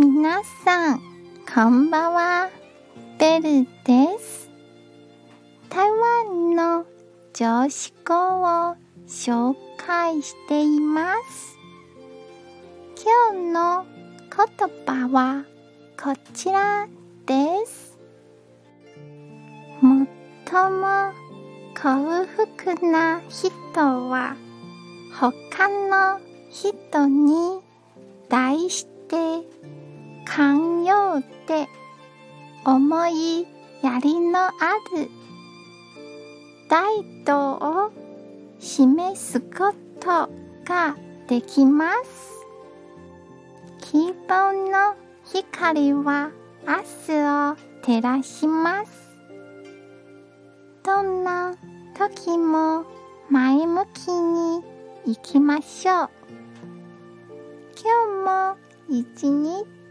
皆さん、こんばんは。ベルです。台湾の常識語を紹介しています。今日の言葉はこちらです。最も幸福な人は他の人に対して寛容で思いやりのある態度を示すことができます。希望の光は明日を照らします。どんな時も前向きに行きましょう。今日も一